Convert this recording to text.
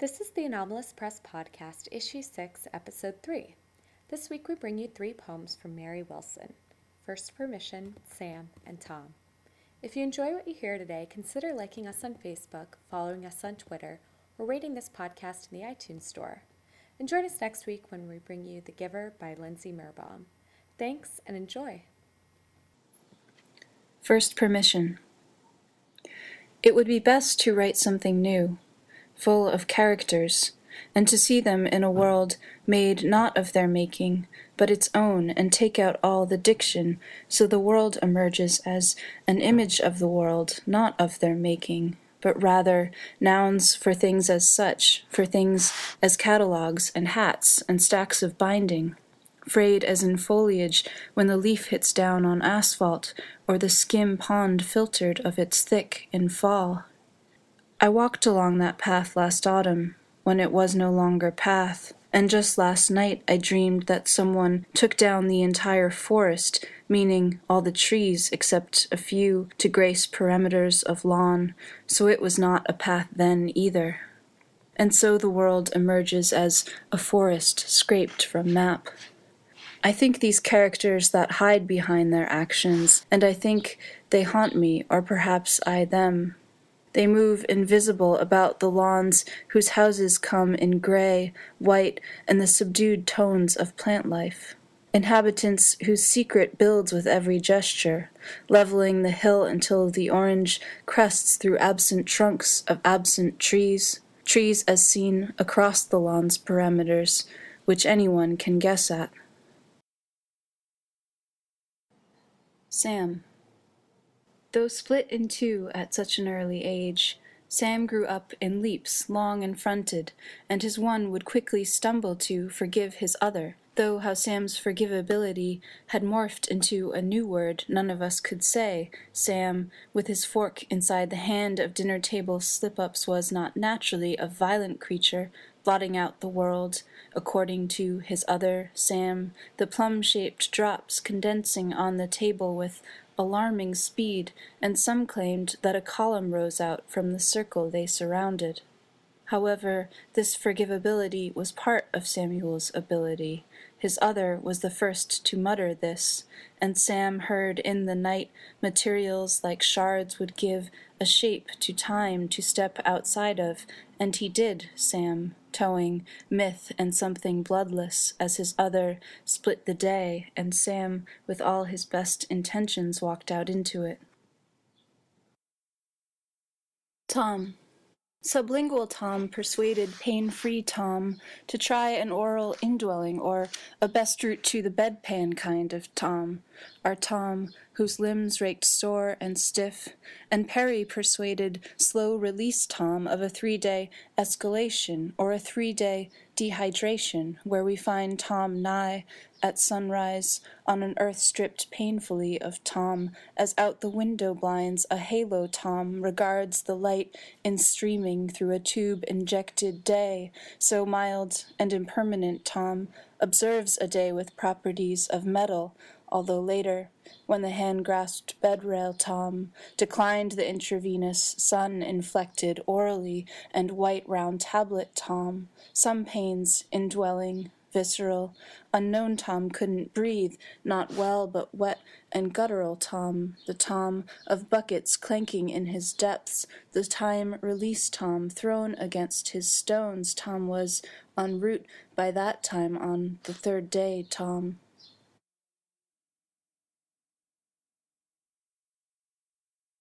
This is the Anomalous Press Podcast, Issue 6, Episode 3. This week we bring you three poems from Mary Wilson First Permission, Sam, and Tom. If you enjoy what you hear today, consider liking us on Facebook, following us on Twitter, or rating this podcast in the iTunes Store. And join us next week when we bring you The Giver by Lindsay Mirbaum. Thanks and enjoy. First Permission. It would be best to write something new full of characters, and to see them in a world made not of their making, but its own, and take out all the diction, so the world emerges as an image of the world, not of their making, but rather nouns for things as such, for things as catalogues and hats and stacks of binding, frayed as in foliage when the leaf hits down on asphalt, or the skim pond filtered of its thick in fall. I walked along that path last autumn, when it was no longer path, and just last night I dreamed that someone took down the entire forest, meaning all the trees except a few to grace perimeters of lawn, so it was not a path then either. And so the world emerges as a forest scraped from map. I think these characters that hide behind their actions, and I think they haunt me, or perhaps I them. They move invisible about the lawns whose houses come in gray, white, and the subdued tones of plant life. Inhabitants whose secret builds with every gesture, leveling the hill until the orange crests through absent trunks of absent trees, trees as seen across the lawn's perimeters, which anyone can guess at. Sam. Though split in two at such an early age, Sam grew up in leaps long and fronted, and his one would quickly stumble to forgive his other, though how Sam's forgivability had morphed into a new word none of us could say, Sam, with his fork inside the hand of dinner table slip ups, was not naturally a violent creature, blotting out the world, according to his other, Sam, the plum shaped drops condensing on the table with alarming speed, and some claimed that a column rose out from the circle they surrounded. However, this forgivability was part of Samuel's ability. His other was the first to mutter this, and Sam heard in the night materials like shards would give a shape to time to step outside of, and he did, Sam, towing myth and something bloodless as his other split the day, and Sam, with all his best intentions, walked out into it. Tom. Sublingual Tom persuaded pain free Tom to try an oral indwelling or a best route to the bedpan kind of Tom, our Tom whose limbs raked sore and stiff, and Perry persuaded slow release Tom of a three day escalation or a three day dehydration, where we find Tom nigh at sunrise on an earth stripped painfully of Tom, as out the window blinds a halo Tom regards the light in streaming through a tube injected day, so mild and impermanent Tom observes a day with properties of metal, although later, when the hand grasped bed rail Tom declined the intravenous sun inflected orally and white round tablet Tom, some pains indwelling visceral. Unknown Tom couldn't breathe, not well but wet and guttural Tom, the Tom of buckets clanking in his depths, the time released Tom thrown against his stones. Tom was en route by that time on the third day, Tom.